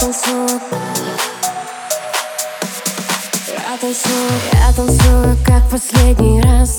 танцую Я танцую, я танцую, как последний раз.